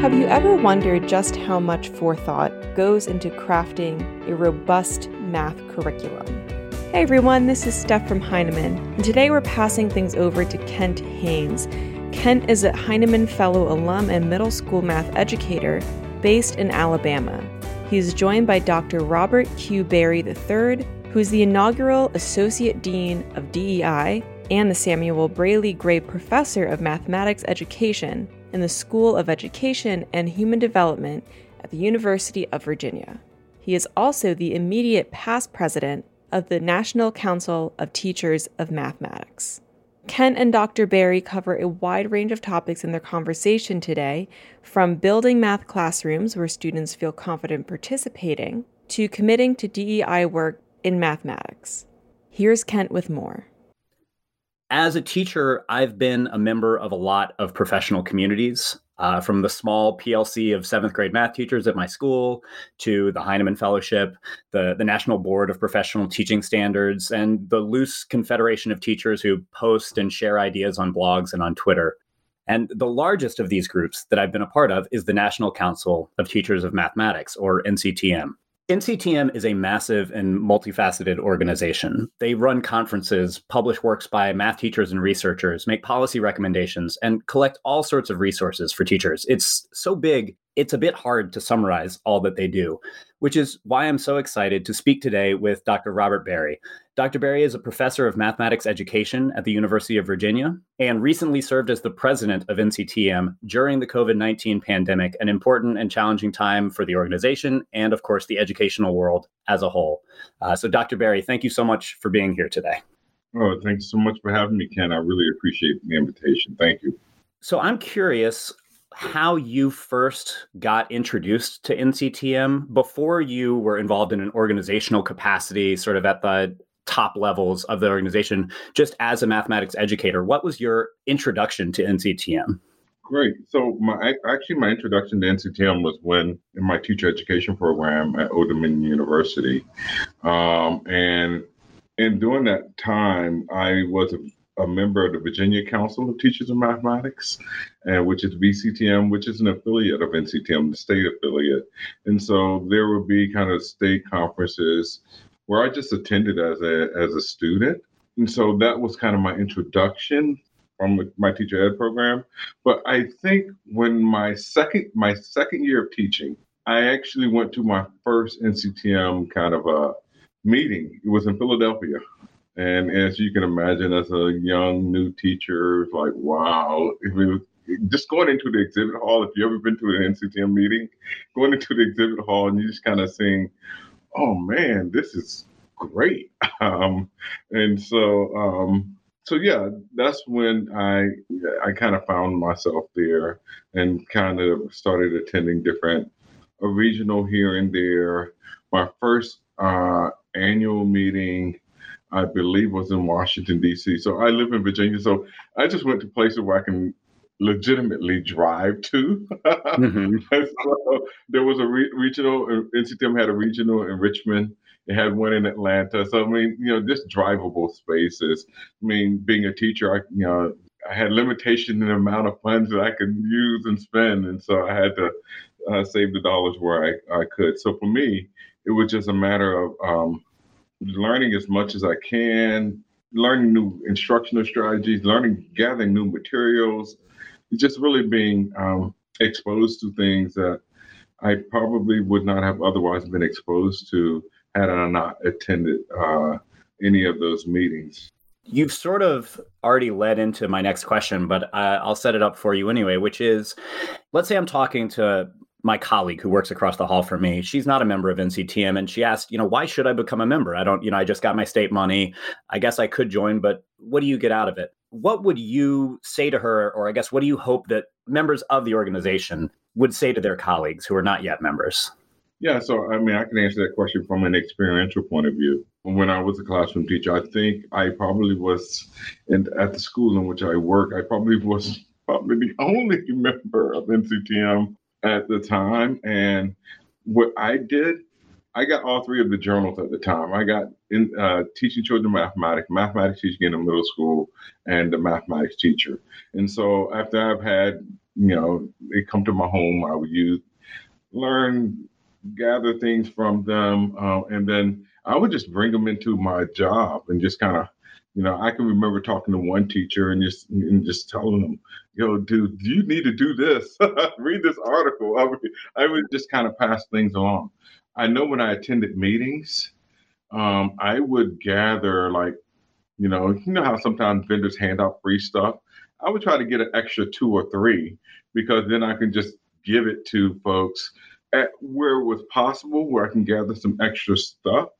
Have you ever wondered just how much forethought goes into crafting a robust math curriculum? Hey everyone, this is Steph from Heinemann, and today we're passing things over to Kent Haines. Kent is a Heinemann Fellow alum and middle school math educator based in Alabama. He is joined by Dr. Robert Q. Berry III, who's the inaugural Associate Dean of DEI and the Samuel Braley Gray Professor of Mathematics Education in the School of Education and Human Development at the University of Virginia. He is also the immediate past president of the National Council of Teachers of Mathematics. Kent and Dr. Berry cover a wide range of topics in their conversation today, from building math classrooms where students feel confident participating to committing to DEI work in mathematics. Here's Kent with more. As a teacher, I've been a member of a lot of professional communities, uh, from the small PLC of seventh grade math teachers at my school to the Heinemann Fellowship, the, the National Board of Professional Teaching Standards, and the loose confederation of teachers who post and share ideas on blogs and on Twitter. And the largest of these groups that I've been a part of is the National Council of Teachers of Mathematics, or NCTM. NCTM is a massive and multifaceted organization. They run conferences, publish works by math teachers and researchers, make policy recommendations, and collect all sorts of resources for teachers. It's so big, it's a bit hard to summarize all that they do, which is why I'm so excited to speak today with Dr. Robert Berry. Dr. Berry is a professor of mathematics education at the University of Virginia and recently served as the president of NCTM during the COVID 19 pandemic, an important and challenging time for the organization and, of course, the educational world as a whole. Uh, so, Dr. Berry, thank you so much for being here today. Oh, thanks so much for having me, Kent. I really appreciate the invitation. Thank you. So, I'm curious how you first got introduced to NCTM before you were involved in an organizational capacity, sort of at the top levels of the organization, just as a mathematics educator. What was your introduction to NCTM? Great. So, my actually my introduction to NCTM was when in my teacher education program at Old Dominion University, um, and and during that time, I was a a member of the Virginia Council of Teachers of Mathematics, and which is VCTM, which is an affiliate of NCTM, the state affiliate. And so there would be kind of state conferences where I just attended as a as a student. And so that was kind of my introduction from my teacher ed program. But I think when my second my second year of teaching, I actually went to my first NCTM kind of a meeting. It was in Philadelphia. And as you can imagine, as a young new teacher, like, wow, was, just going into the exhibit hall, if you've ever been to an NCTM meeting, going into the exhibit hall and you just kind of seeing, oh man, this is great. Um, and so, um, so yeah, that's when I I kind of found myself there and kind of started attending different a regional here and there. My first uh, annual meeting I believe was in Washington D.C. So I live in Virginia, so I just went to places where I can legitimately drive to. mm-hmm. so there was a re- regional NCTM had a regional in Richmond. It had one in Atlanta. So I mean, you know, just drivable spaces. I mean, being a teacher, I you know I had limitation in the amount of funds that I could use and spend, and so I had to uh, save the dollars where I, I could. So for me, it was just a matter of um, learning as much as I can, learning new instructional strategies, learning, gathering new materials, just really being um, exposed to things that I probably would not have otherwise been exposed to had I not attended uh, any of those meetings. You've sort of already led into my next question, but uh, I'll set it up for you anyway, which is let's say I'm talking to my colleague who works across the hall from me, she's not a member of NCTM. And she asked, you know, why should I become a member? I don't, you know, I just got my state money. I guess I could join, but what do you get out of it? what would you say to her, or I guess, what do you hope that members of the organization would say to their colleagues who are not yet members? Yeah, so I mean, I can answer that question from an experiential point of view. When I was a classroom teacher, I think I probably was, in, at the school in which I work, I probably was probably the only member of NCTM at the time. And what I did, I got all three of the journals at the time. I got in uh, teaching children mathematics, mathematics teaching in middle school, and the mathematics teacher. And so after I've had, you know, they come to my home, I would use learn, gather things from them, uh, and then I would just bring them into my job and just kind of you know, I can remember talking to one teacher and just and just telling them, "Yo, dude, you need to do this. Read this article." I would, I would just kind of pass things along. I know when I attended meetings, um, I would gather like, you know, you know how sometimes vendors hand out free stuff. I would try to get an extra two or three because then I can just give it to folks at where it was possible, where I can gather some extra stuff.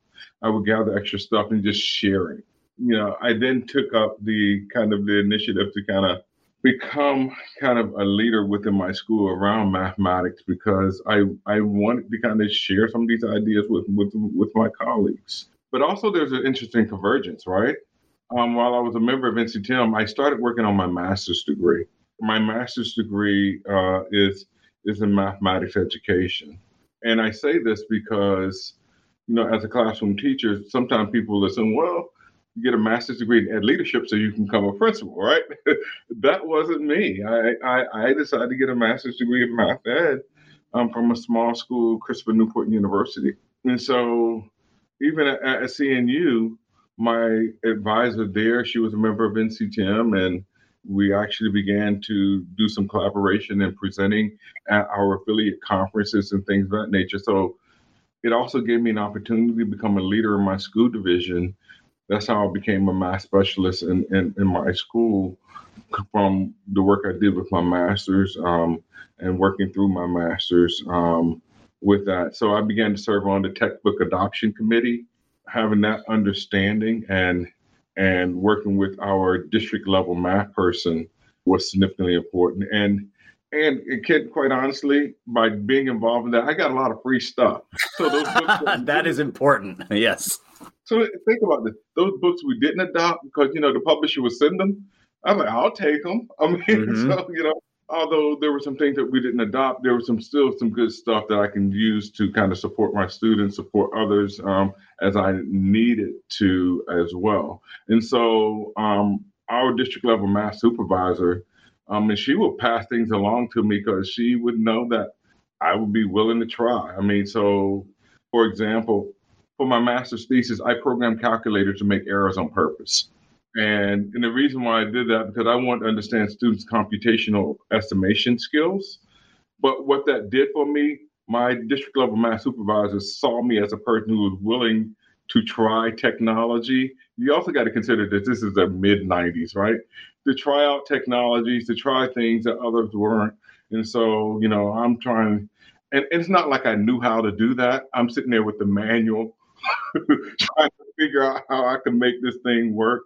I would gather extra stuff and just share it you know, I then took up the kind of the initiative to kind of become kind of a leader within my school around mathematics because I I wanted to kind of share some of these ideas with with with my colleagues. But also, there's an interesting convergence, right? Um, while I was a member of NCTM, I started working on my master's degree. My master's degree uh, is is in mathematics education, and I say this because you know, as a classroom teacher, sometimes people listen, well, get a master's degree in ed leadership so you can become a principal, right? that wasn't me. I, I, I, decided to get a master's degree in math ed um, from a small school, Christopher Newport University. And so even at, at CNU, my advisor there, she was a member of NCTM, and we actually began to do some collaboration and presenting at our affiliate conferences and things of that nature. So it also gave me an opportunity to become a leader in my school division that's how I became a math specialist in, in, in my school from the work I did with my master's um, and working through my master's um, with that. So I began to serve on the textbook adoption committee, having that understanding and and working with our district level math person was significantly important. And and kid, quite honestly, by being involved in that, I got a lot of free stuff. So those books that is important. Yes. So think about this. Those books we didn't adopt because you know the publisher would send them. I'm like, I'll take them. I mean, mm-hmm. so you know, although there were some things that we didn't adopt, there was some still some good stuff that I can use to kind of support my students, support others um, as I needed to as well. And so um, our district level math supervisor, um, and she would pass things along to me because she would know that I would be willing to try. I mean, so for example, for my master's thesis, I programmed calculators to make errors on purpose. And, and the reason why I did that because I want to understand students' computational estimation skills. But what that did for me, my district level math supervisors saw me as a person who was willing to try technology. You also got to consider that this is the mid 90s, right? To try out technologies, to try things that others weren't. And so, you know, I'm trying, and it's not like I knew how to do that. I'm sitting there with the manual trying to figure out how I can make this thing work.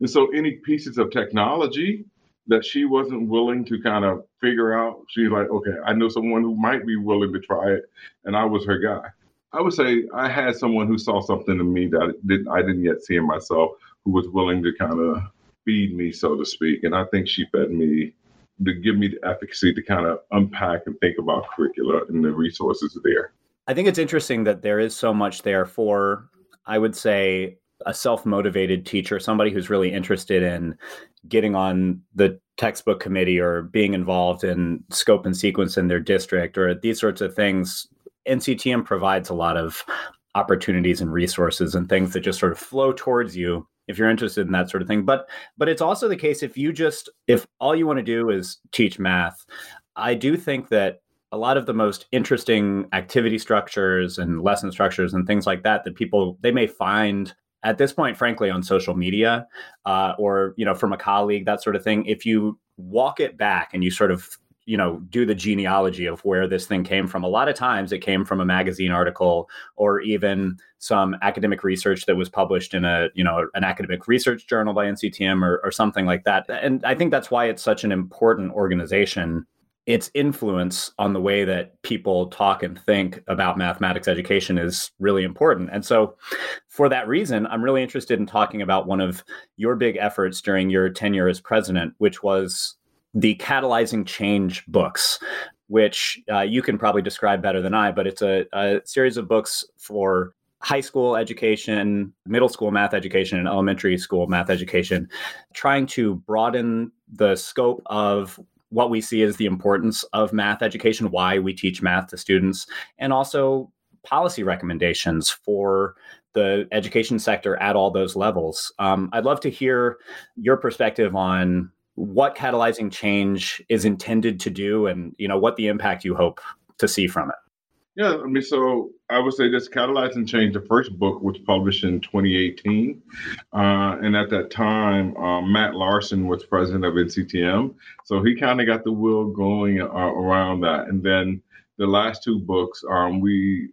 And so, any pieces of technology that she wasn't willing to kind of figure out, she's like, okay, I know someone who might be willing to try it, and I was her guy. I would say I had someone who saw something in me that didn't, I didn't yet see in myself, who was willing to kind of feed me, so to speak. And I think she fed me to give me the efficacy to kind of unpack and think about curricula and the resources there. I think it's interesting that there is so much there for, I would say, a self motivated teacher, somebody who's really interested in getting on the textbook committee or being involved in scope and sequence in their district or these sorts of things. NCTM provides a lot of opportunities and resources and things that just sort of flow towards you if you're interested in that sort of thing but but it's also the case if you just if all you want to do is teach math i do think that a lot of the most interesting activity structures and lesson structures and things like that that people they may find at this point frankly on social media uh, or you know from a colleague that sort of thing. If you walk it back and you sort of you know do the genealogy of where this thing came from a lot of times it came from a magazine article or even some academic research that was published in a you know an academic research journal by nctm or, or something like that. And i think that's why it's such an important organization its influence on the way that people talk and think about mathematics education is really important. And so, for that reason, I'm really interested in talking about one of your big efforts during your tenure as president, which was the Catalyzing Change books, which uh, you can probably describe better than I, but it's a, a series of books for high school education, middle school math education, and elementary school math education, trying to broaden the scope of what we see is the importance of math education, why we teach math to students, and also policy recommendations for the education sector at all those levels. Um, I'd love to hear your perspective on what catalyzing change is intended to do and you know what the impact you hope to see from it yeah i mean so i would say this catalyzing change the first book was published in 2018 uh, and at that time um, matt larson was president of nctm so he kind of got the wheel going uh, around that. And then the last two books um, we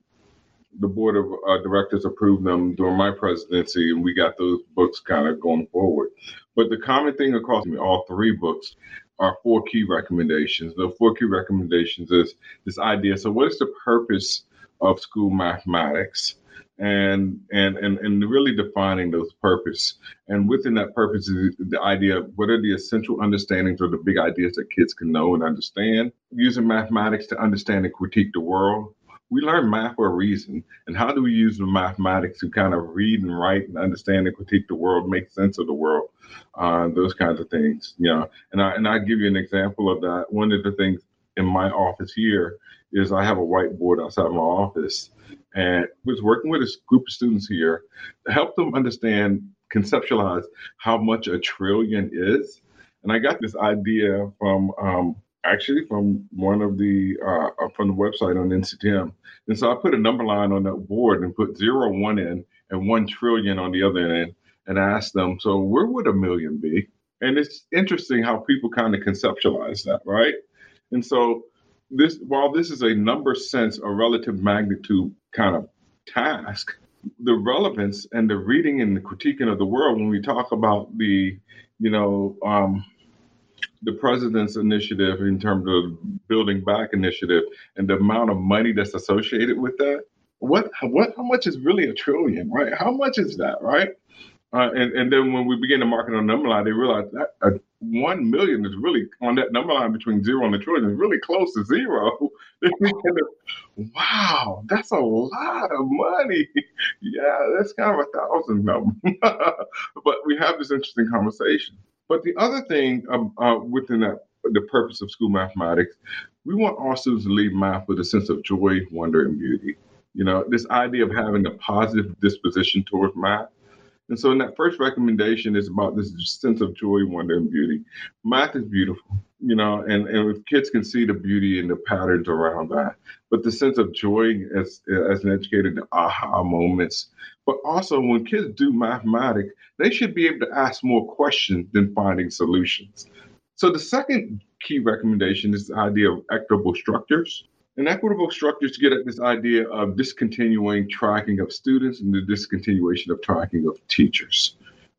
the board of uh, directors approved them during my presidency, and we got those books kind of going forward. But the common thing across me, all three books are four key recommendations. The four key recommendations is this idea. So, what is the purpose of school mathematics? And and and and really defining those purpose. And within that purpose is the idea of what are the essential understandings or the big ideas that kids can know and understand. Using mathematics to understand and critique the world we learn math for a reason. And how do we use the mathematics to kind of read and write and understand and critique the world, make sense of the world, uh, those kinds of things. You know, and I and I give you an example of that. One of the things in my office here is I have a whiteboard outside my office, and was working with a group of students here to help them understand, conceptualize how much a trillion is. And I got this idea from um, actually from one of the uh, from the website on NCTM. And so I put a number line on that board and put zero one in and one trillion on the other end and asked them, so where would a million be? And it's interesting how people kind of conceptualize that, right? And so this while this is a number sense or relative magnitude kind of task, the relevance and the reading and the critiquing of the world when we talk about the, you know, um, the president's initiative in terms of building back initiative and the amount of money that's associated with that what what how much is really a trillion right? How much is that right? Uh, and, and then when we begin to market on number line they realize that uh, one million is really on that number line between zero and a trillion is really close to zero. Wow that's a lot of money. Yeah that's kind of a thousand number. But we have this interesting conversation but the other thing um, uh, within that, the purpose of school mathematics, we want our students to leave math with a sense of joy, wonder, and beauty. You know, this idea of having a positive disposition towards math. And so, in that first recommendation, is about this sense of joy, wonder, and beauty. Math is beautiful, you know, and, and if kids can see the beauty and the patterns around that, but the sense of joy as as an educator, the aha moments, but also, when kids do mathematics, they should be able to ask more questions than finding solutions. So, the second key recommendation is the idea of equitable structures. And equitable structures get at this idea of discontinuing tracking of students and the discontinuation of tracking of teachers.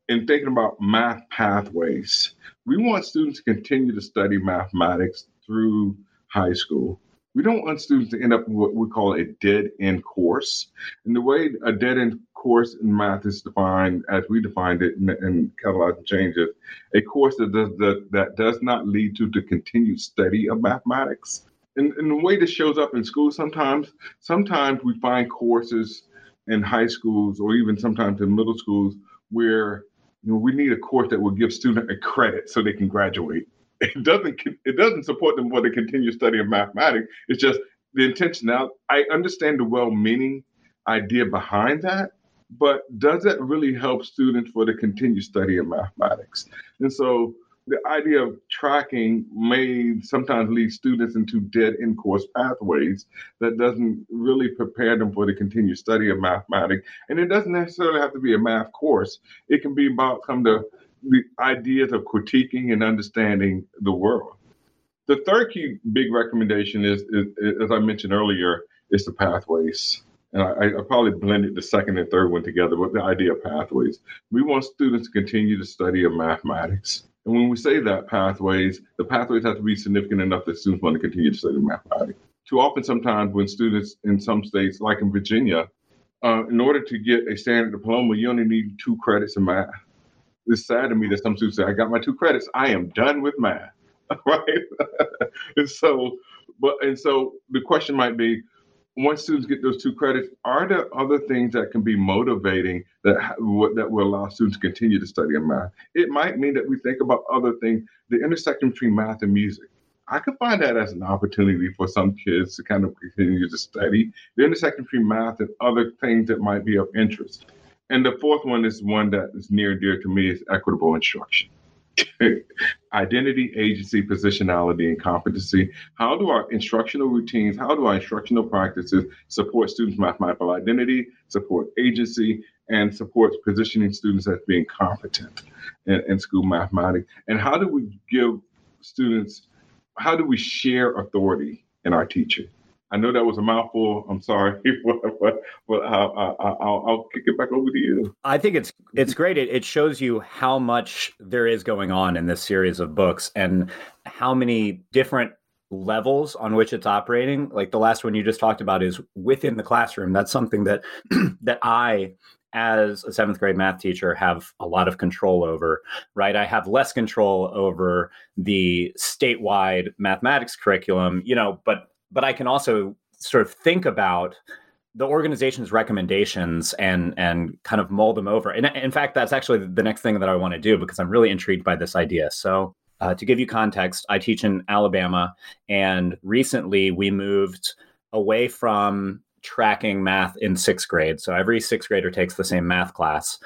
In thinking about math pathways, we want students to continue to study mathematics through high school. We don't want students to end up in what we call a dead end course. And the way a dead end course in math is defined as we defined it in, in changes, a course that does that, that does not lead to the continued study of mathematics. And, and the way this shows up in school sometimes, sometimes we find courses in high schools or even sometimes in middle schools where you know, we need a course that will give students a credit so they can graduate. It doesn't it doesn't support them for the continued study of mathematics. It's just the intention. Now I understand the well-meaning idea behind that, but does that really help students for the continued study of mathematics? And so the idea of tracking may sometimes lead students into dead end course pathways that doesn't really prepare them for the continued study of mathematics. And it doesn't necessarily have to be a math course. It can be about some of the, the ideas of critiquing and understanding the world. the third key big recommendation is, is, is, as I mentioned earlier, is the pathways. And I, I, probably blended the second and third one together with the idea of pathways. We want students to continue to study of mathematics. And when we say that pathways, the pathways have to be significant enough that students want to continue to study mathematics. Too often, sometimes when students in some states, like in Virginia, uh, in order to get a standard diploma, you only need two credits in math. It's sad to me that some students say, I got my two credits, I am done with math. right? and so, but and so the question might be, once students get those two credits, are there other things that can be motivating that that will allow students to continue to study in math? It might mean that we think about other things, the intersection between math and music. I could find that as an opportunity for some kids to kind of continue to study the intersection between math and other things that might be of interest. And the fourth one is one that is near and dear to me is equitable instruction. identity, agency, positionality, and competency. How do our instructional routines, how do our instructional practices support students' mathematical identity, support agency, and support positioning students as being competent in, in school mathematics? And how do we give students, how do we share authority in our teaching? I know that was a mouthful. I'm sorry, but, but, I'll, I'll, I'll, kick it back over to you. I think it's it's great. It, it shows you how much there is going on in this series of books and how many different levels on which it's operating. Like the last one you just talked about is within the classroom. That's something that that I as a seventh grade math teacher have a lot of control over right i have less control over the statewide mathematics curriculum you know but but I can also sort of think about the organization's recommendations and and kind of mull them over. And in fact, that's actually the next thing that I want to do because I'm really intrigued by this idea. So. Uh, to give you context, I teach in Alabama, and recently we moved away from tracking math in sixth grade. So every sixth grader takes the same math class.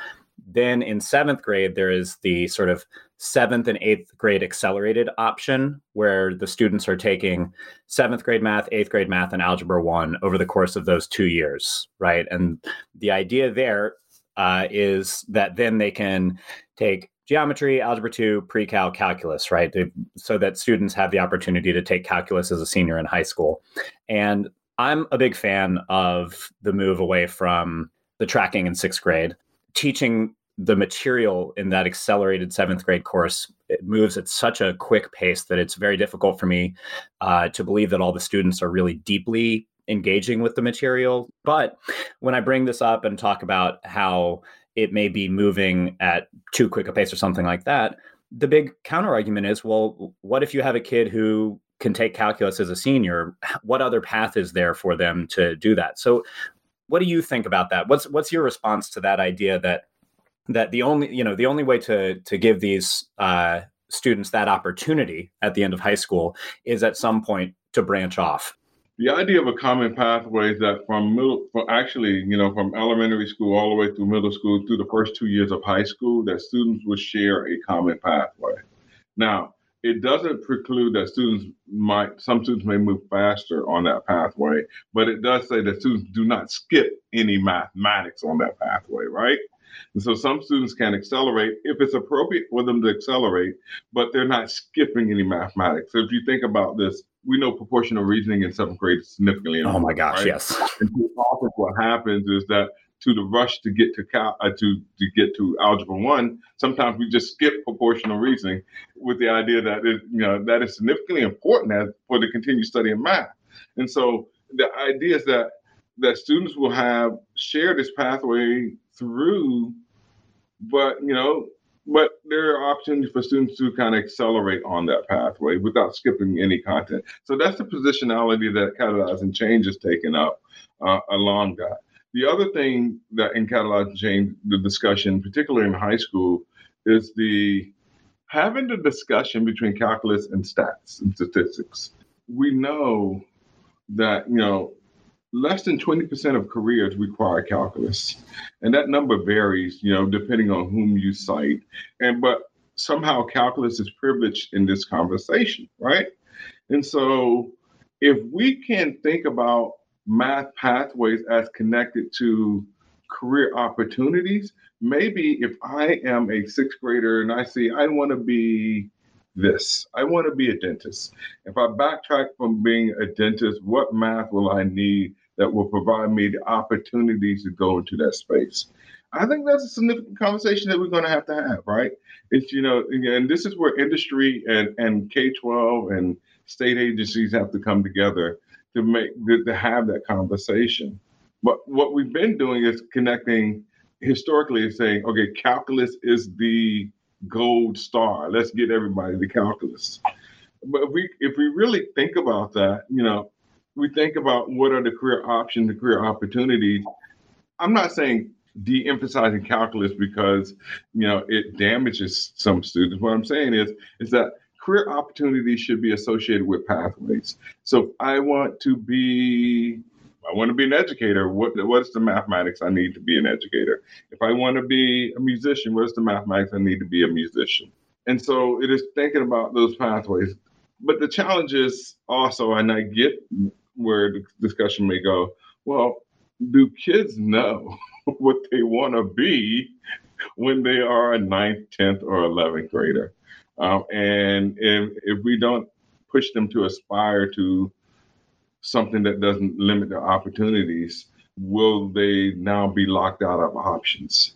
Then in seventh grade, there is the sort of seventh and eighth grade accelerated option where the students are taking seventh grade math, eighth grade math, and algebra one over the course of those two years, right? And the idea there uh, is that then they can take geometry, algebra two, pre-cal, calculus, right? So that students have the opportunity to take calculus as a senior in high school. And I'm a big fan of the move away from the tracking in sixth grade. Teaching the material in that accelerated seventh grade course it moves at such a quick pace that it's very difficult for me uh, to believe that all the students are really deeply engaging with the material. But when I bring this up and talk about how it may be moving at too quick a pace or something like that, the big counter argument is well, what if you have a kid who can take calculus as a senior? What other path is there for them to do that? So, what do you think about that? What's what's your response to that idea that that the only you know the only way to to give these uh, students that opportunity at the end of high school is at some point to branch off. The idea of a common pathway is that from middle from actually you know from elementary school all the way through middle school through the first two years of high school that students would share a common pathway. Now it doesn't preclude that students might some students may move faster on that pathway but it does say that students do not skip any mathematics on that pathway right and so some students can accelerate if it's appropriate for them to accelerate, but they're not skipping any mathematics. So if you think about this, we know proportional reasoning in seventh grade is significantly. Oh my gosh, right? yes. And often what happens is that to the rush to get to cal- uh, to to get to algebra one, sometimes we just skip proportional reasoning with the idea that it, you know that is significantly important as for the continued study of math. And so the idea is that that students will have share this pathway through, but you know, but there are opportunities for students to kind of accelerate on that pathway without skipping any content. So that's the positionality that catalyzing change is taken up uh, along that. The other thing that in catalyzing change, the discussion, particularly in high school, is the having the discussion between calculus and stats and statistics. We know that you know less than 20% of careers require calculus. And that number varies, you know, depending on whom you cite. And but somehow calculus is privileged in this conversation, right? And so if we can think about math pathways as connected to career opportunities, maybe if I am a sixth grader and I say I want to be this. I want to be a dentist. If I backtrack from being a dentist, what math will I need that will provide me the opportunities to go into that space? I think that's a significant conversation that we're going to have to have, right? It's, you know, and this is where industry and, and K 12 and state agencies have to come together to make to have that conversation. But what we've been doing is connecting historically and saying, okay, calculus is the gold star. Let's get everybody to calculus. But if we if we really think about that, you know, we think about what are the career options, the career opportunities. I'm not saying de-emphasizing calculus because you know it damages some students. What I'm saying is is that career opportunities should be associated with pathways. So I want to be I want to be an educator. What what's the mathematics I need to be an educator? If I want to be a musician, what's the mathematics I need to be a musician? And so it is thinking about those pathways. But the challenge is also, and I get where the discussion may go, well, do kids know what they want to be when they are a ninth, 10th, or 11th grader? Um, and if, if we don't push them to aspire to something that doesn't limit their opportunities, will they now be locked out of options?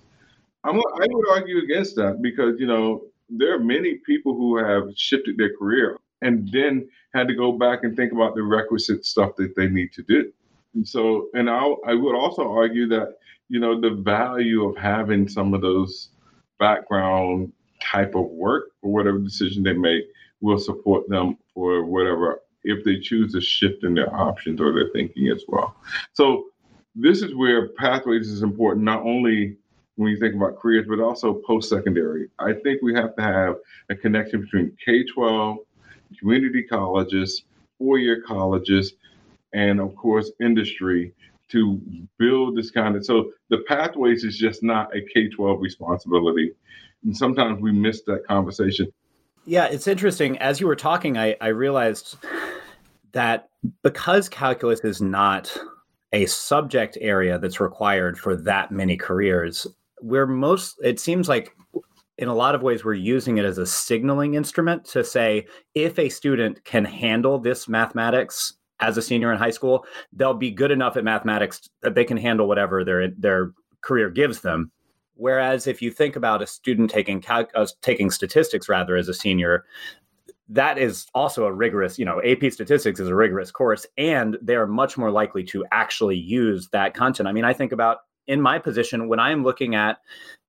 I'm, I would argue against that because, you know, there are many people who have shifted their career and then had to go back and think about the requisite stuff that they need to do. And so, and I, I would also argue that, you know, the value of having some of those background type of work or whatever decision they make will support them for whatever if they choose to shift in their options or their thinking as well. So this is where pathways is important, not only when you think about careers, but also post-secondary. I think we have to have a connection between K-12, community colleges, four-year colleges, and of course industry to build this kind of so the pathways is just not a K-12 responsibility. And sometimes we miss that conversation. Yeah, it's interesting. As you were talking, I, I realized that because calculus is not a subject area that's required for that many careers, we're most, it seems like in a lot of ways, we're using it as a signaling instrument to say if a student can handle this mathematics as a senior in high school, they'll be good enough at mathematics that they can handle whatever their their career gives them. Whereas if you think about a student taking cal- uh, taking statistics rather as a senior, that is also a rigorous, you know, AP statistics is a rigorous course, and they are much more likely to actually use that content. I mean, I think about in my position when I am looking at,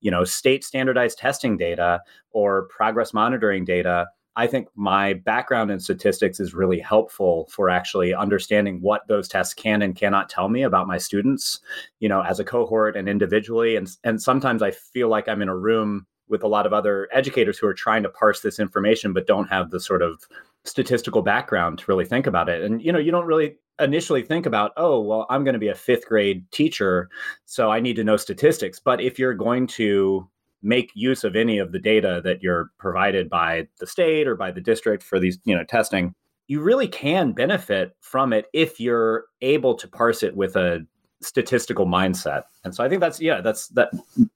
you know, state standardized testing data or progress monitoring data. I think my background in statistics is really helpful for actually understanding what those tests can and cannot tell me about my students, you know, as a cohort and individually. And and sometimes I feel like I'm in a room with a lot of other educators who are trying to parse this information but don't have the sort of statistical background to really think about it. And you know, you don't really initially think about, oh, well, I'm going to be a 5th grade teacher, so I need to know statistics. But if you're going to make use of any of the data that you're provided by the state or by the district for these you know testing you really can benefit from it if you're able to parse it with a statistical mindset and so i think that's yeah that's that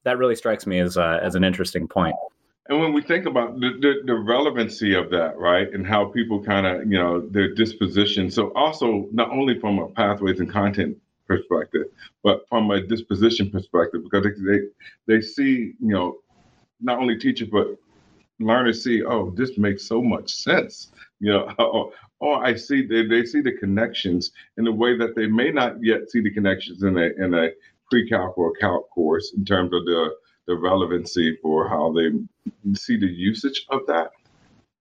that really strikes me as uh, as an interesting point and when we think about the, the, the relevancy of that right and how people kind of you know their disposition so also not only from a pathways and content perspective, but from a disposition perspective, because they they see you know not only teachers but learners see oh this makes so much sense you know or, or I see they, they see the connections in a way that they may not yet see the connections in a in a pre-calc or calc course in terms of the the relevancy for how they see the usage of that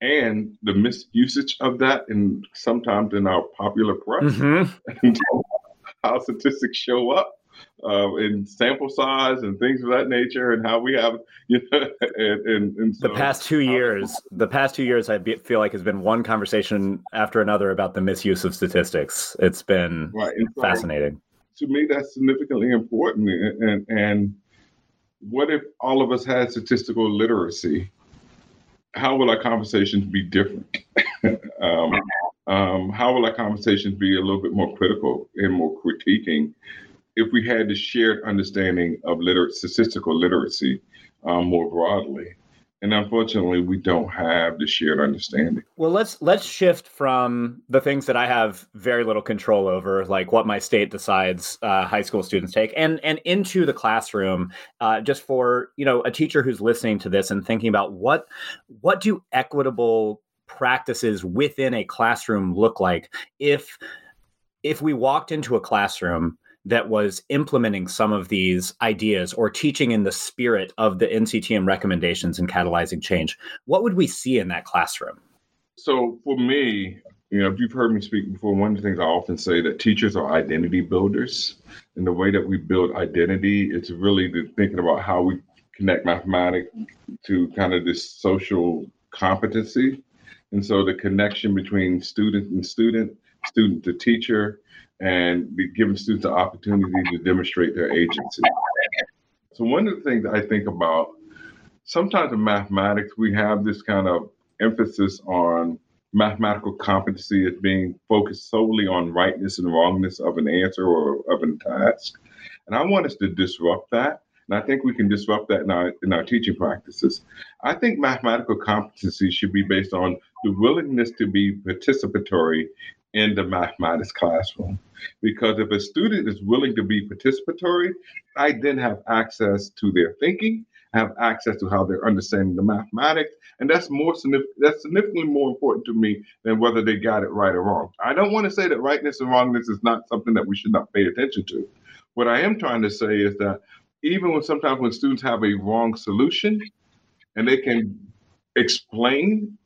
and the misusage of that and sometimes in our popular press mm-hmm. how statistics show up uh, in sample size and things of that nature, and how we have, you know, and, and, and so, the past two years, the past two years, I be, feel like has been one conversation after another about the misuse of statistics. It's been right. so, fascinating. To me, that's significantly important. And, and what if all of us had statistical literacy? How will our conversations be different? um, um, how will our conversations be a little bit more critical and more critiquing if we had the shared understanding of liter- statistical literacy um, more broadly? And unfortunately we don't have the shared understanding. Well let's let's shift from the things that i have very little control over like what my state decides uh, high school students take and and into the classroom uh, just for you know a teacher who's listening to this and thinking about what what do equitable practices within a classroom look like if if we walked into a classroom that was implementing some of these ideas or teaching in the spirit of the NCTM recommendations and catalyzing change, what would we see in that classroom? So for me, you know, if you've heard me speak before, one of the things I often say that teachers are identity builders. And the way that we build identity, it's really the thinking about how we connect mathematics to kind of this social competency. And so the connection between student and student, student to teacher, and be giving students the opportunity to demonstrate their agency. So one of the things I think about, sometimes in mathematics, we have this kind of emphasis on mathematical competency as being focused solely on rightness and wrongness of an answer or of a task. And I want us to disrupt that. And I think we can disrupt that in our, in our teaching practices. I think mathematical competency should be based on the willingness to be participatory in the mathematics classroom. Because if a student is willing to be participatory, I then have access to their thinking, have access to how they're understanding the mathematics, and that's more that's significantly more important to me than whether they got it right or wrong. I don't want to say that rightness and wrongness is not something that we should not pay attention to. What I am trying to say is that even when sometimes when students have a wrong solution and they can explain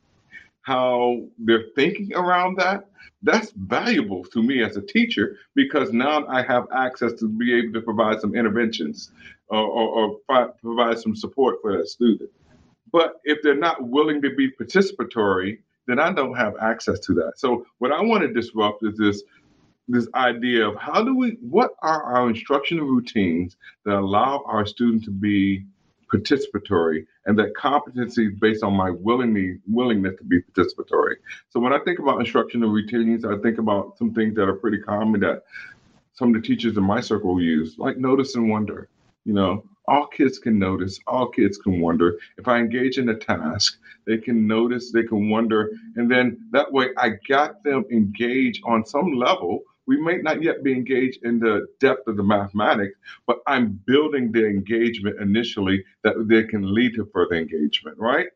how they're thinking around that, that's valuable to me as a teacher because now I have access to be able to provide some interventions uh, or, or, or provide some support for that student. But if they're not willing to be participatory, then I don't have access to that. So what I want to disrupt is this this idea of how do we what are our instructional routines that allow our students to be participatory and that competency is based on my willingness willingness to be participatory. So when I think about instructional routines, I think about some things that are pretty common that some of the teachers in my circle use, like notice and wonder. You know, all kids can notice, all kids can wonder. If I engage in a task, they can notice, they can wonder, and then that way I got them engaged on some level we may not yet be engaged in the depth of the mathematics, but I'm building the engagement initially that they can lead to further engagement, right?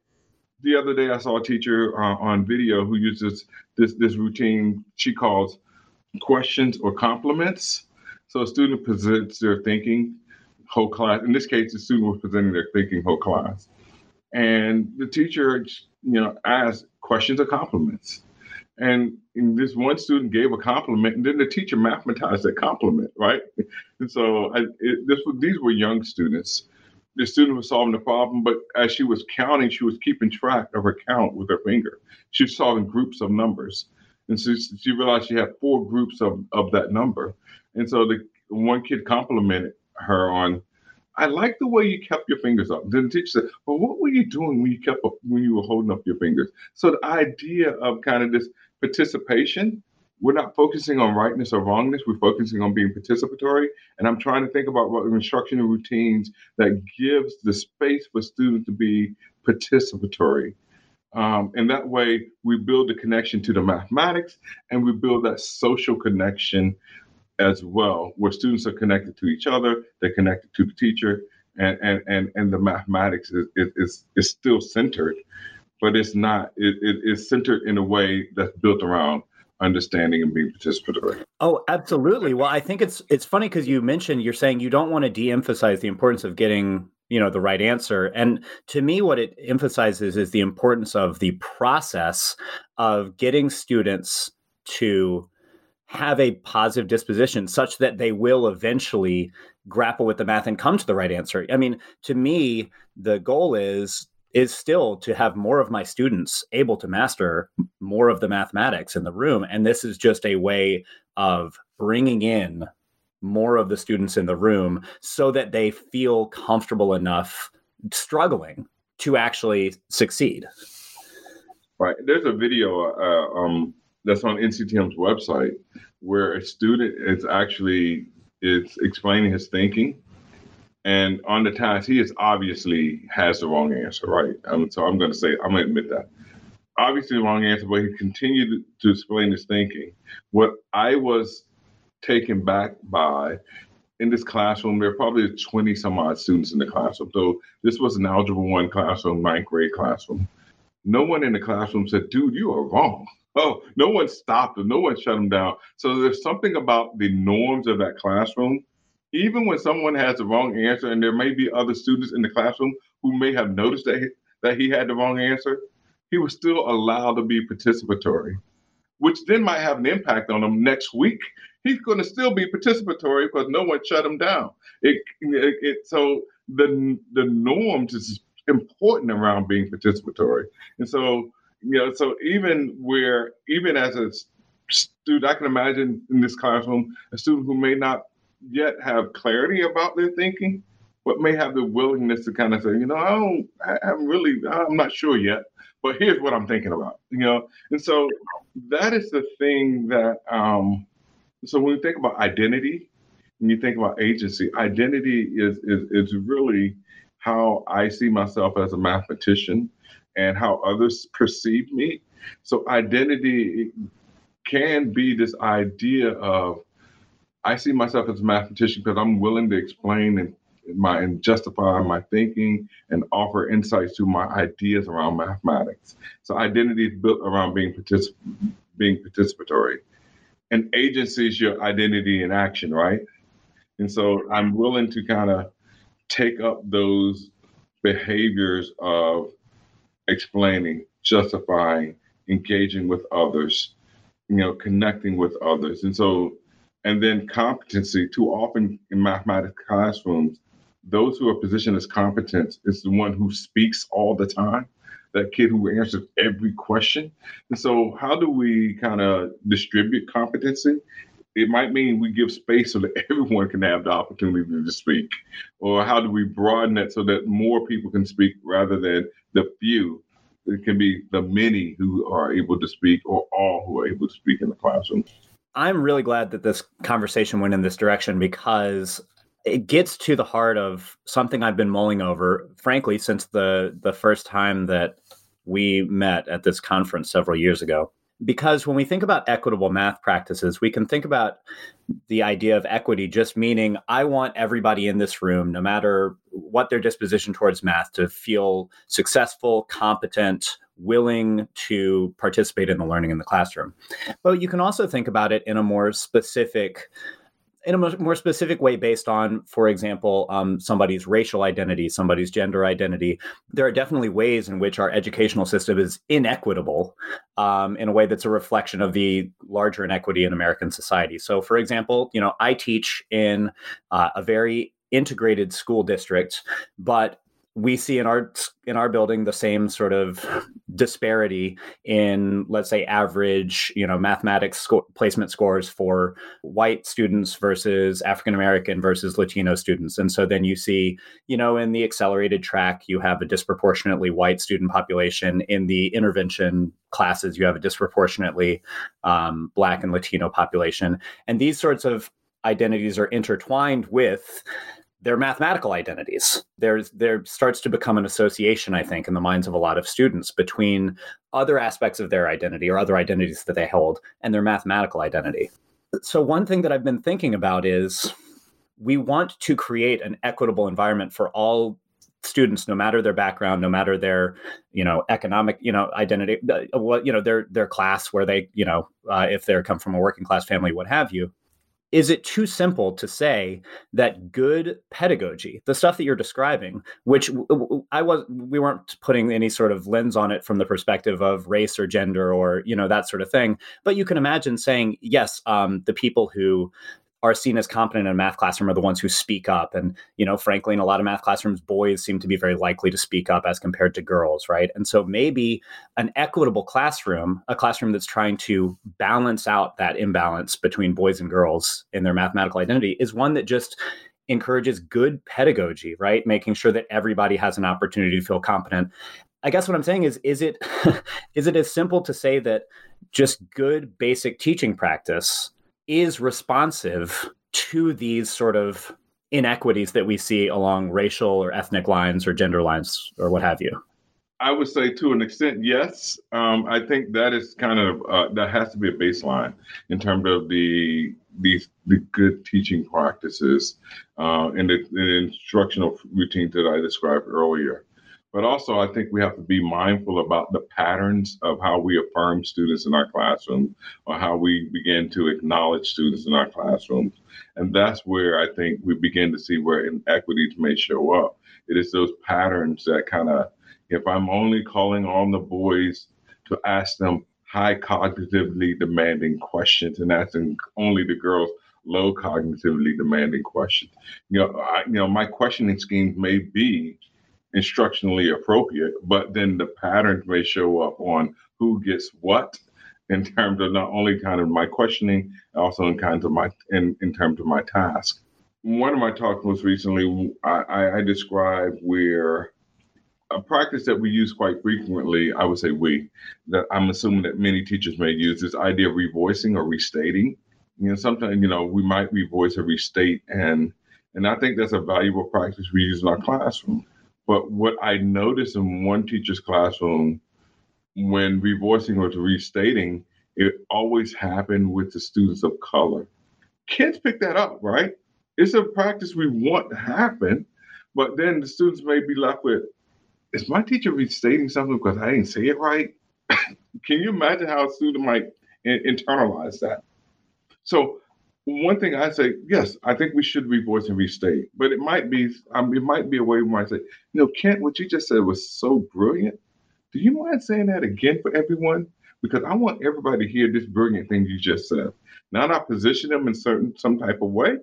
The other day, I saw a teacher uh, on video who uses this this routine she calls questions or compliments. So a student presents their thinking whole class. In this case, the student was presenting their thinking whole class, and the teacher, you know, asked questions or compliments. And, and, this one student gave a compliment, and then the teacher mathematized that compliment, right? And so I, it, this was, these were young students. The student was solving the problem, but as she was counting, she was keeping track of her count with her finger. She was solving groups of numbers. And so she realized she had four groups of, of that number. And so the one kid complimented her on I like the way you kept your fingers up. Then the teacher said, Well, what were you doing when you kept up when you were holding up your fingers? So the idea of kind of this participation, we're not focusing on rightness or wrongness. We're focusing on being participatory. And I'm trying to think about what instructional routines that gives the space for students to be participatory. Um, and that way, we build a connection to the mathematics and we build that social connection as well, where students are connected to each other, they're connected to the teacher, and and and, and the mathematics is, is is still centered but it's not. It, it is centered in a way that's built around understanding and being participatory. Oh, absolutely. Well, I think it's it's funny because you mentioned you're saying you don't want to de-emphasize the importance of getting you know the right answer and to me what it emphasizes is the importance of the process of getting students to have a positive disposition such that they will eventually grapple with the math and come to the right answer. I mean, to me, the goal is is still to have more of my students able to master more of the mathematics in the room. And this is just a way of bringing in more of the students in the room so that they feel comfortable enough struggling to actually succeed. Right. There's a video uh, um, that's on NCTM's website where a student is actually it's explaining his thinking And on the task, he is obviously has the wrong answer, right? Um, so I'm going to say, I'm going to admit that. Obviously, the wrong answer, but he continued to explain his thinking. What I was taken back by in this classroom, there are probably 20 some odd students in the classroom. So this was an Algebra 1 classroom, ninth grade classroom. No one in the classroom said, dude, you are wrong. Oh, no one stopped him. No one shut him down. So there's something about the norms of that classroom. Even when someone has the wrong answer, and there may be other students in the classroom who may have noticed that he, that he had the wrong answer, he was still allowed to be participatory, which then might have an impact on him next week. He's going to still be participatory because no one shut him down. It, it, it so the the norms is important around being participatory, and so you know, so even where even as a student, I can imagine in this classroom a student who may not yet have clarity about their thinking, but may have the willingness to kind of say, you know, I don't, I haven't really, I'm not sure yet, but here's what I'm thinking about, you know, and so that is the thing that, um, so when you think about identity, when you think about agency, identity is is is really how I see myself as a mathematician and how others perceive me. So identity can be this idea of I see myself as a mathematician because I'm willing to explain and my and justify my thinking and offer insights to my ideas around mathematics. So identity is built around being particip- being participatory. And agency is your identity in action, right? And so I'm willing to kind of take up those behaviors of explaining, justifying, engaging with others, you know, connecting with others. And so, and then competency, too often in mathematics classrooms, those who are positioned as competent is the one who speaks all the time, that kid who answers every question. And so, how do we kind of distribute competency? It might mean we give space so that everyone can have the opportunity to speak. Or how do we broaden it so that more people can speak rather than the few? It can be the many who are able to speak or all who are able to speak in the classroom. I'm really glad that this conversation went in this direction because it gets to the heart of something I've been mulling over, frankly, since the the first time that we met at this conference several years ago. Because when we think about equitable math practices, we can think about the idea of equity just meaning I want everybody in this room, no matter what their disposition towards math, to feel successful, competent, willing to participate in the learning in the classroom. But you can also think about it in a more specific in a more specific way based on for example um, somebody's racial identity somebody's gender identity there are definitely ways in which our educational system is inequitable um, in a way that's a reflection of the larger inequity in american society so for example you know i teach in uh, a very integrated school district but we see in our in our building the same sort of disparity in let's say average you know mathematics sco- placement scores for white students versus african american versus latino students. And so then you see you know in the accelerated track you have a disproportionately white student population. In the intervention classes you have a disproportionately um, black and latino population. And these sorts of identities are intertwined with their mathematical identities. There's there starts to become an association, I think, in the minds of a lot of students between other aspects of their identity or other identities that they hold and their mathematical identity. So one thing that I've been thinking about is we want to create an equitable environment for all students no matter their background no matter their you know economic you know identity uh, what you know their their class where they you know uh, if they come from a working class family what have you is it too simple to say that good pedagogy the stuff that you're describing which i was we weren't putting any sort of lens on it from the perspective of race or gender or you know that sort of thing but you can imagine saying yes um, the people who are seen as competent in a math classroom are the ones who speak up. And, you know, frankly, in a lot of math classrooms, boys seem to be very likely to speak up as compared to girls, right? And so maybe an equitable classroom, a classroom that's trying to balance out that imbalance between boys and girls in their mathematical identity, is one that just encourages good pedagogy, right? Making sure that everybody has an opportunity to feel competent. I guess what I'm saying is, is it is it as simple to say that just good basic teaching practice is responsive to these sort of inequities that we see along racial or ethnic lines or gender lines or what have you? I would say to an extent, yes. Um, I think that is kind of uh, that has to be a baseline in terms of the the, the good teaching practices uh, and the, the, instructional routines that I described earlier. But also, I think we have to be mindful about the patterns of how we affirm students in our classroom or how we begin to acknowledge students in our classrooms. And that's where I think we begin to see where inequities may show up. It is those patterns that kind of if I'm only calling on the boys to ask them high cognitively demanding questions and asking only the girls low cognitively demanding questions. You know, I, you know, my questioning schemes may be instructionally appropriate, but then the patterns may show up on who gets what in terms of not only kind of my questioning, also in kinds of my in, in terms of my task. One of my talks most recently, I, I described where a practice that we use quite frequently, I would say we, that I'm assuming that many teachers may use this idea of revoicing or restating. You know, sometimes, you know, we might revoice or restate and and I think that's a valuable practice we use in our classroom. But what I noticed in one teacher's classroom when revoicing or restating, it always happened with the students of color. Kids pick that up, right? It's a practice we want to happen, but then the students may be left with, is my teacher restating something because I didn't say it right? Can you imagine how a student might in- internalize that? So one thing I say, yes, I think we should revoice and restate, but it might be, um, it might be a way we might say, you know, Kent, what you just said was so brilliant. Do you mind saying that again for everyone? Because I want everybody to hear this brilliant thing you just said. Now, not position them in certain some type of way,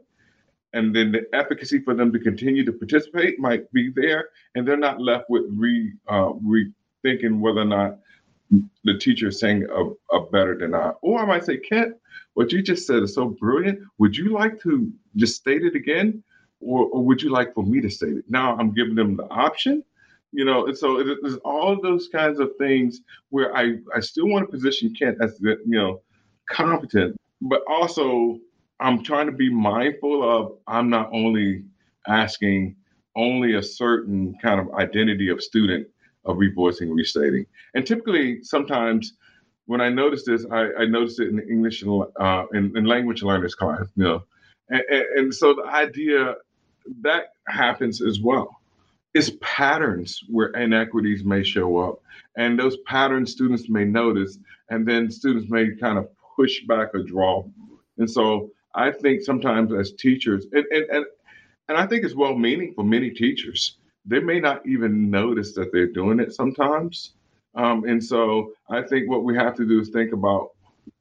and then the efficacy for them to continue to participate might be there, and they're not left with re uh, rethinking whether or not the teacher saying a, a better than I. Or I might say, Kent, what you just said is so brilliant. Would you like to just state it again, or, or would you like for me to state it? Now I'm giving them the option. You know, and so it, there's all those kinds of things where I, I still want to position Kent as you know competent, but also I'm trying to be mindful of I'm not only asking only a certain kind of identity of student of revoicing, restating. And typically, sometimes when I notice this, I, I notice it in English uh, in, in language learners class, you know. And, and, and so the idea that happens as well. It's patterns where inequities may show up. And those patterns students may notice, and then students may kind of push back or draw. And so I think sometimes as teachers, and, and, and, and I think it's well meaning for many teachers, they may not even notice that they're doing it sometimes. Um, and so I think what we have to do is think about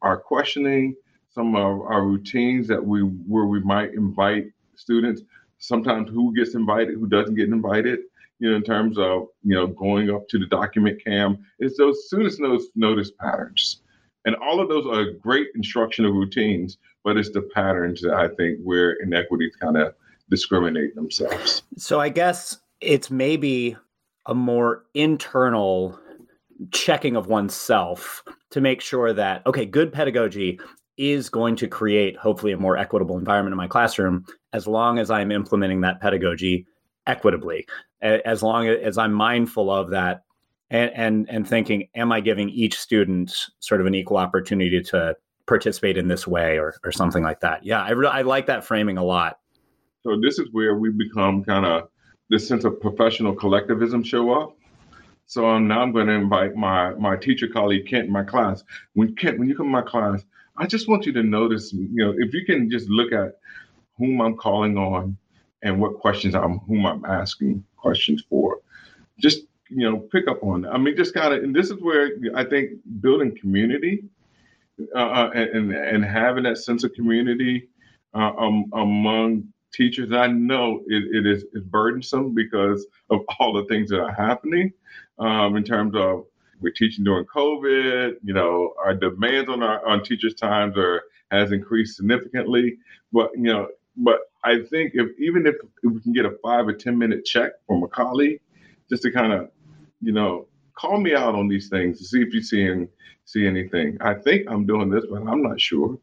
our questioning, some of our routines that we where we might invite students. Sometimes who gets invited, who doesn't get invited. You know, in terms of you know going up to the document cam, it's those students notice notice patterns, and all of those are great instructional routines but it's the patterns that I think where inequities kind of discriminate themselves. So I guess it's maybe a more internal checking of oneself to make sure that okay, good pedagogy is going to create hopefully a more equitable environment in my classroom as long as I'm implementing that pedagogy equitably as long as I'm mindful of that and and and thinking am I giving each student sort of an equal opportunity to participate in this way or, or something like that. Yeah, I, re- I like that framing a lot. So this is where we become kind of this sense of professional collectivism show up. So now I'm going to invite my my teacher colleague Kent in my class. When Kent, when you come to my class, I just want you to notice, you know, if you can just look at whom I'm calling on and what questions I'm whom I'm asking questions for. Just you know, pick up on that. I mean, just kind of, and this is where I think building community uh, uh, and and having that sense of community uh, um, among teachers. I know it, it is burdensome because of all the things that are happening um, in terms of we're teaching during COVID. You know, our demands on our on teachers' times are has increased significantly. But you know, but I think if even if, we can get a five or ten minute check from a colleague, just to kind of, you know, call me out on these things to see if you're seeing see anything. I think I'm doing this, but I'm not sure.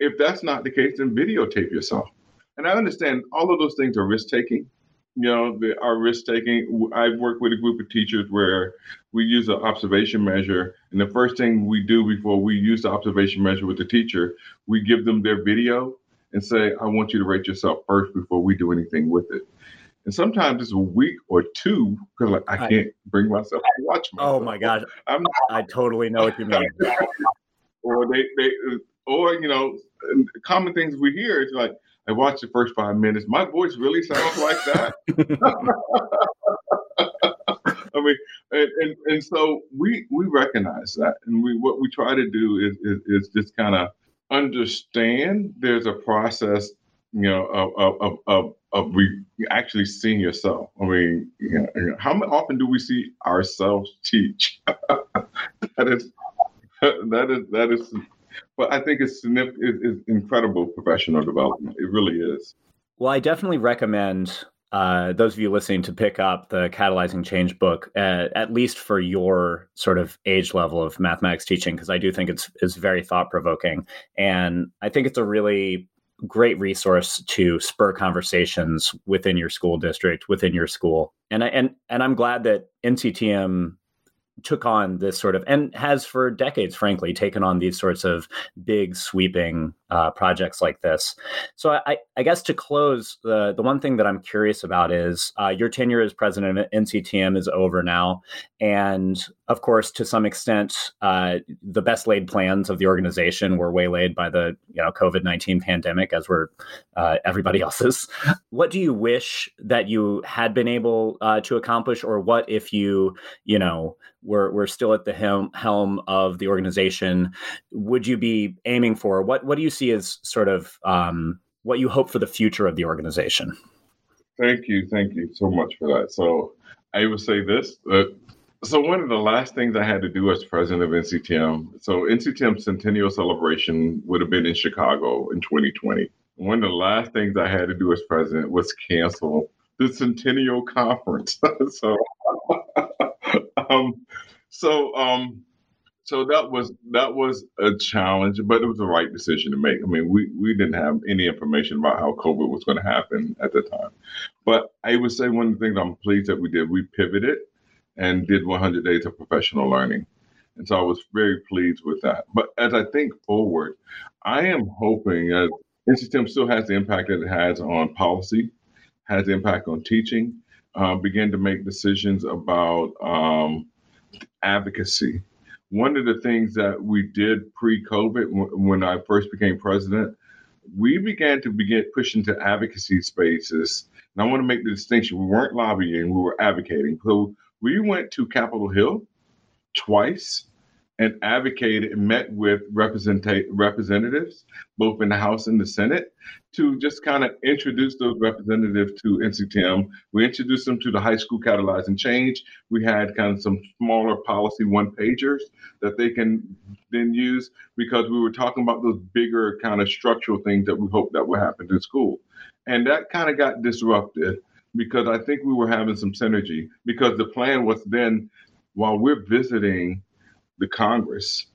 If that's not the case, then videotape yourself. And I understand all of those things are risk taking. You know, the, our risk taking. I've worked with a group of teachers where we use an observation measure, and the first thing we do before we use the observation measure with the teacher, we give them their video and say, "I want you to rate yourself first before we do anything with it." And sometimes it's a week or two because like, I can't bring myself to watch oh myself. Oh my gosh, I'm, not, I totally know what you mean. or they, they, or you know, common things we hear is like, I watched the first five minutes. My voice really sounds like that. I mean, and, and, and so we we recognize that, and we what we try to do is is, is just kind of understand there's a process, you know, of of of, of re- actually seeing yourself. I mean, you know, how often do we see ourselves teach? that is that is that is but I think it's, it's incredible professional development. It really is. Well, I definitely recommend uh, those of you listening to pick up the Catalyzing Change book, uh, at least for your sort of age level of mathematics teaching, because I do think it's it's very thought provoking, and I think it's a really great resource to spur conversations within your school district, within your school, and I and and I'm glad that NCTM took on this sort of and has for decades frankly taken on these sorts of big sweeping uh, projects like this. So I, I, guess to close the, the one thing that i'm curious about is uh, your tenure as president of nctm is over now and of course to some extent uh, the best laid plans of the organization were waylaid by the you know covid-19 pandemic as were uh, everybody else's what do you wish that you had been able uh, to accomplish or what if you you know we're we're still at the helm helm of the organization. Would you be aiming for what what do you see as sort of um, what you hope for the future of the organization? Thank you, thank you so much for that. So I would say this. So one of the last things I had to do as president of NCTM, so NCTM centennial celebration would have been in Chicago in 2020. One of the last things I had to do as president was cancel the centennial conference. so um, so um, so that was that was a challenge, but it was the right decision to make. I mean, we we didn't have any information about how COVID was going to happen at the time, but I would say one of the things I'm pleased that we did, we pivoted and did 100 days of professional learning, and so I was very pleased with that. But as I think forward, I am hoping that NCTM still has the impact that it has on policy, has the impact on teaching, uh, begin to make decisions about um, advocacy. One of the things that we did pre-COVID, w- when I first became president, we began to begin pushing to advocacy spaces. And I want to make the distinction: we weren't lobbying; we were advocating. So we went to Capitol Hill twice and advocated and met with representatives, both in the House and the Senate, to just kind of introduce those representatives to NCTM. We introduced them to the high school catalyzing change. We had kind of some smaller policy one pagers that they can then use because we were talking about those bigger kind of structural things that we hope that would happen to school. And that kind of got disrupted because I think we were having some synergy because the plan was then while we're visiting the Congress.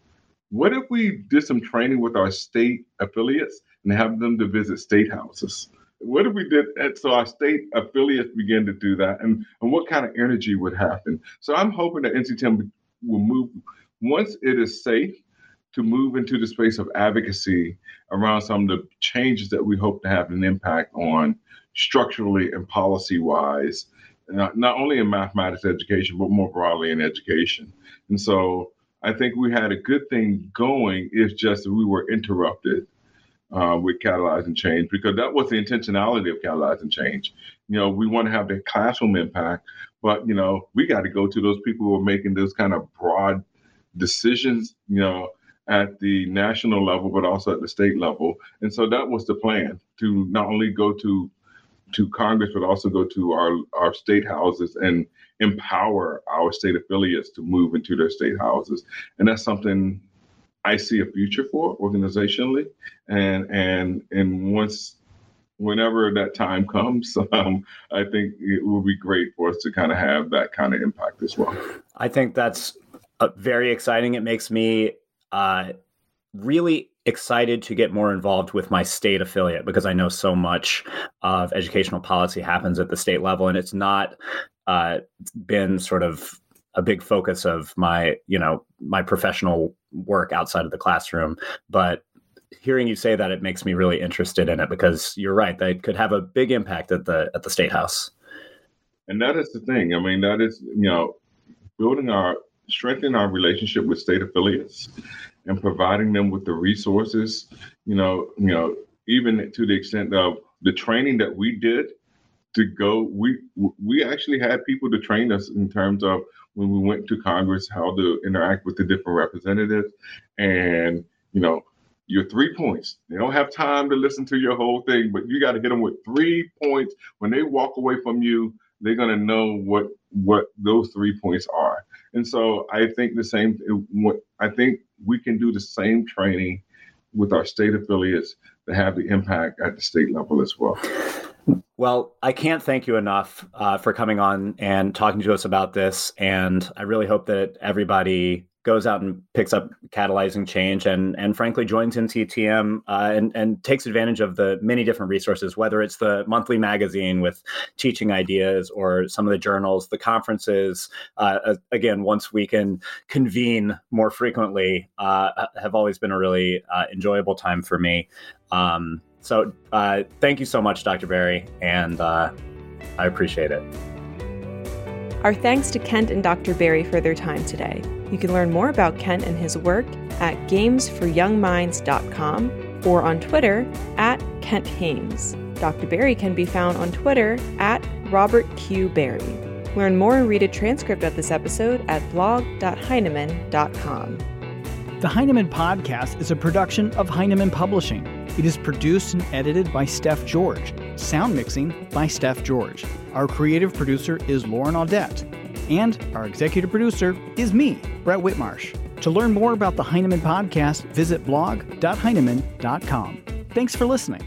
What if we did some training with our state affiliates and have them to visit state houses? What if we did that so our state affiliates begin to do that and, and what kind of energy would happen? So I'm hoping that NCTM will move once it is safe to move into the space of advocacy around some of the changes that we hope to have an impact on structurally and policy wise, not, not only in mathematics education, but more broadly in education. And so I think we had a good thing going. It's just we were interrupted uh, with catalyzing change because that was the intentionality of catalyzing change. You know, we want to have the classroom impact, but you know, we got to go to those people who are making those kind of broad decisions. You know, at the national level, but also at the state level. And so that was the plan to not only go to to Congress, but also go to our, our state houses and empower our state affiliates to move into their state houses. And that's something I see a future for organizationally. And and and once whenever that time comes, um, I think it will be great for us to kind of have that kind of impact as well. I think that's uh, very exciting. It makes me uh, really excited to get more involved with my state affiliate because I know so much of educational policy happens at the state level, and it's not uh, been sort of a big focus of my you know my professional work outside of the classroom but hearing you say that it makes me really interested in it because you're right they could have a big impact at the at the state house. And that is the thing. I mean that is you know building our strengthening our relationship with state affiliates and providing them with the resources you know you know even to the extent of the training that we did to go we we actually had people to train us in terms of when we went to congress how to interact with the different representatives. And you know your three points they don't have time to listen to your whole thing but you got to hit them with three points. When they walk away from you they're going to know what what those three points are and so i think the same i think we can do the same training with our state affiliates to have the impact at the state level as well well, I can't thank you enough uh, for coming on and talking to us about this. And I really hope that everybody goes out and picks up catalyzing change and and frankly joins NCTM uh, and and takes advantage of the many different resources whether it's the monthly magazine with teaching ideas or some of the journals the conferences uh, again once we can convene more frequently uh, have always been a really uh, enjoyable time for me um, so uh, thank you so much, Dr. Berry, and uh, I appreciate it. Our thanks to Kent and Dr. Berry for their time today. You can learn more about Kent and his work at gamesforyoungminds.com or on Twitter at Kent Haines. Dr. Berry can be found on Twitter at Robert Q. Berry. Learn more and read a transcript of this episode at blog.heinemann.com. The Heinemann Podcast is a production of Heinemann Publishing. It is produced and edited by Steph George. Sound mixing by Steph George. Our creative producer is Lauren Audette. And our executive producer is me, Brett Whitmarsh. To learn more about the Heinemann Podcast, visit blog.heinemann.com. Thanks for listening.